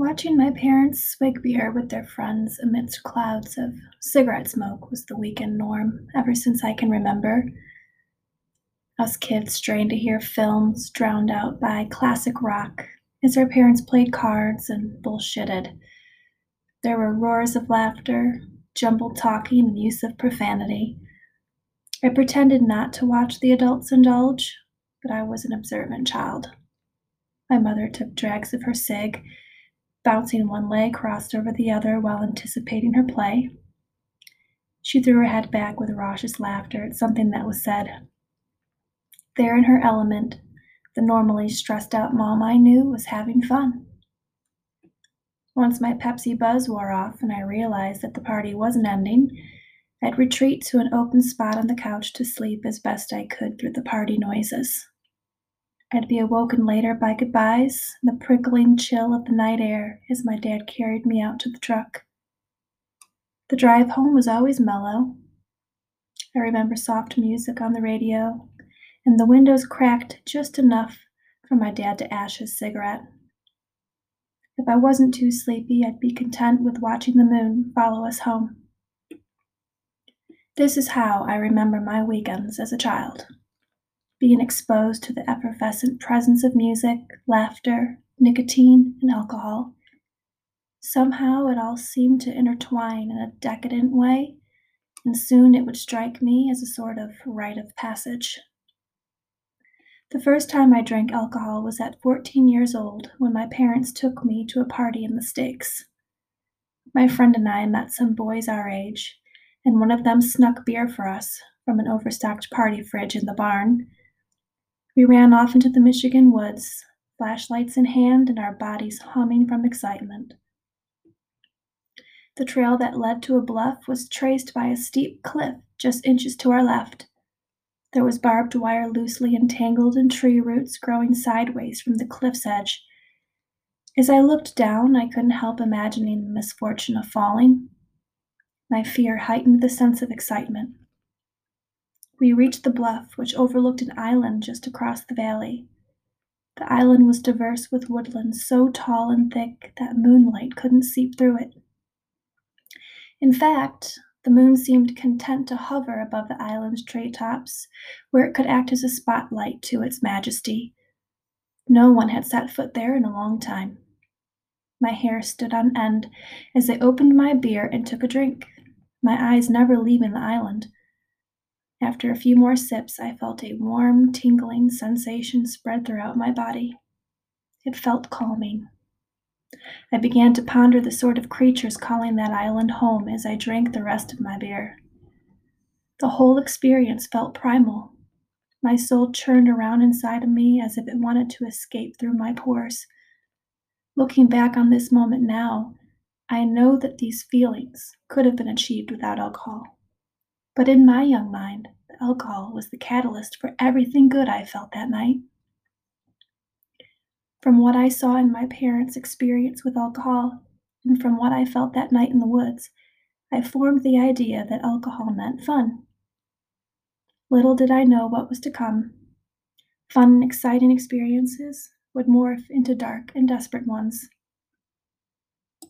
Watching my parents swig beer with their friends amidst clouds of cigarette smoke was the weekend norm ever since I can remember. Us kids strained to hear films drowned out by classic rock as our parents played cards and bullshitted. There were roars of laughter, jumbled talking, and use of profanity. I pretended not to watch the adults indulge, but I was an observant child. My mother took drags of her cig bouncing one leg crossed over the other while anticipating her play. She threw her head back with raucous laughter at something that was said. There in her element, the normally stressed out mom I knew was having fun. Once my Pepsi buzz wore off and I realized that the party wasn't ending, I'd retreat to an open spot on the couch to sleep as best I could through the party noises. I'd be awoken later by goodbyes and the prickling chill of the night air as my dad carried me out to the truck. The drive home was always mellow. I remember soft music on the radio, and the windows cracked just enough for my dad to ash his cigarette. If I wasn't too sleepy, I'd be content with watching the moon follow us home. This is how I remember my weekends as a child being exposed to the effervescent presence of music, laughter, nicotine, and alcohol. Somehow it all seemed to intertwine in a decadent way, and soon it would strike me as a sort of rite of passage. The first time I drank alcohol was at 14 years old when my parents took me to a party in the Stakes. My friend and I met some boys our age, and one of them snuck beer for us from an overstocked party fridge in the barn we ran off into the Michigan woods, flashlights in hand and our bodies humming from excitement. The trail that led to a bluff was traced by a steep cliff just inches to our left. There was barbed wire loosely entangled in tree roots growing sideways from the cliff's edge. As I looked down, I couldn't help imagining the misfortune of falling. My fear heightened the sense of excitement. We reached the bluff, which overlooked an island just across the valley. The island was diverse with woodland so tall and thick that moonlight couldn't seep through it. In fact, the moon seemed content to hover above the island's tree tops, where it could act as a spotlight to its majesty. No one had set foot there in a long time. My hair stood on end as I opened my beer and took a drink, my eyes never leaving the island. After a few more sips, I felt a warm, tingling sensation spread throughout my body. It felt calming. I began to ponder the sort of creatures calling that island home as I drank the rest of my beer. The whole experience felt primal. My soul churned around inside of me as if it wanted to escape through my pores. Looking back on this moment now, I know that these feelings could have been achieved without alcohol. But in my young mind, the alcohol was the catalyst for everything good I felt that night. From what I saw in my parents' experience with alcohol, and from what I felt that night in the woods, I formed the idea that alcohol meant fun. Little did I know what was to come. Fun and exciting experiences would morph into dark and desperate ones.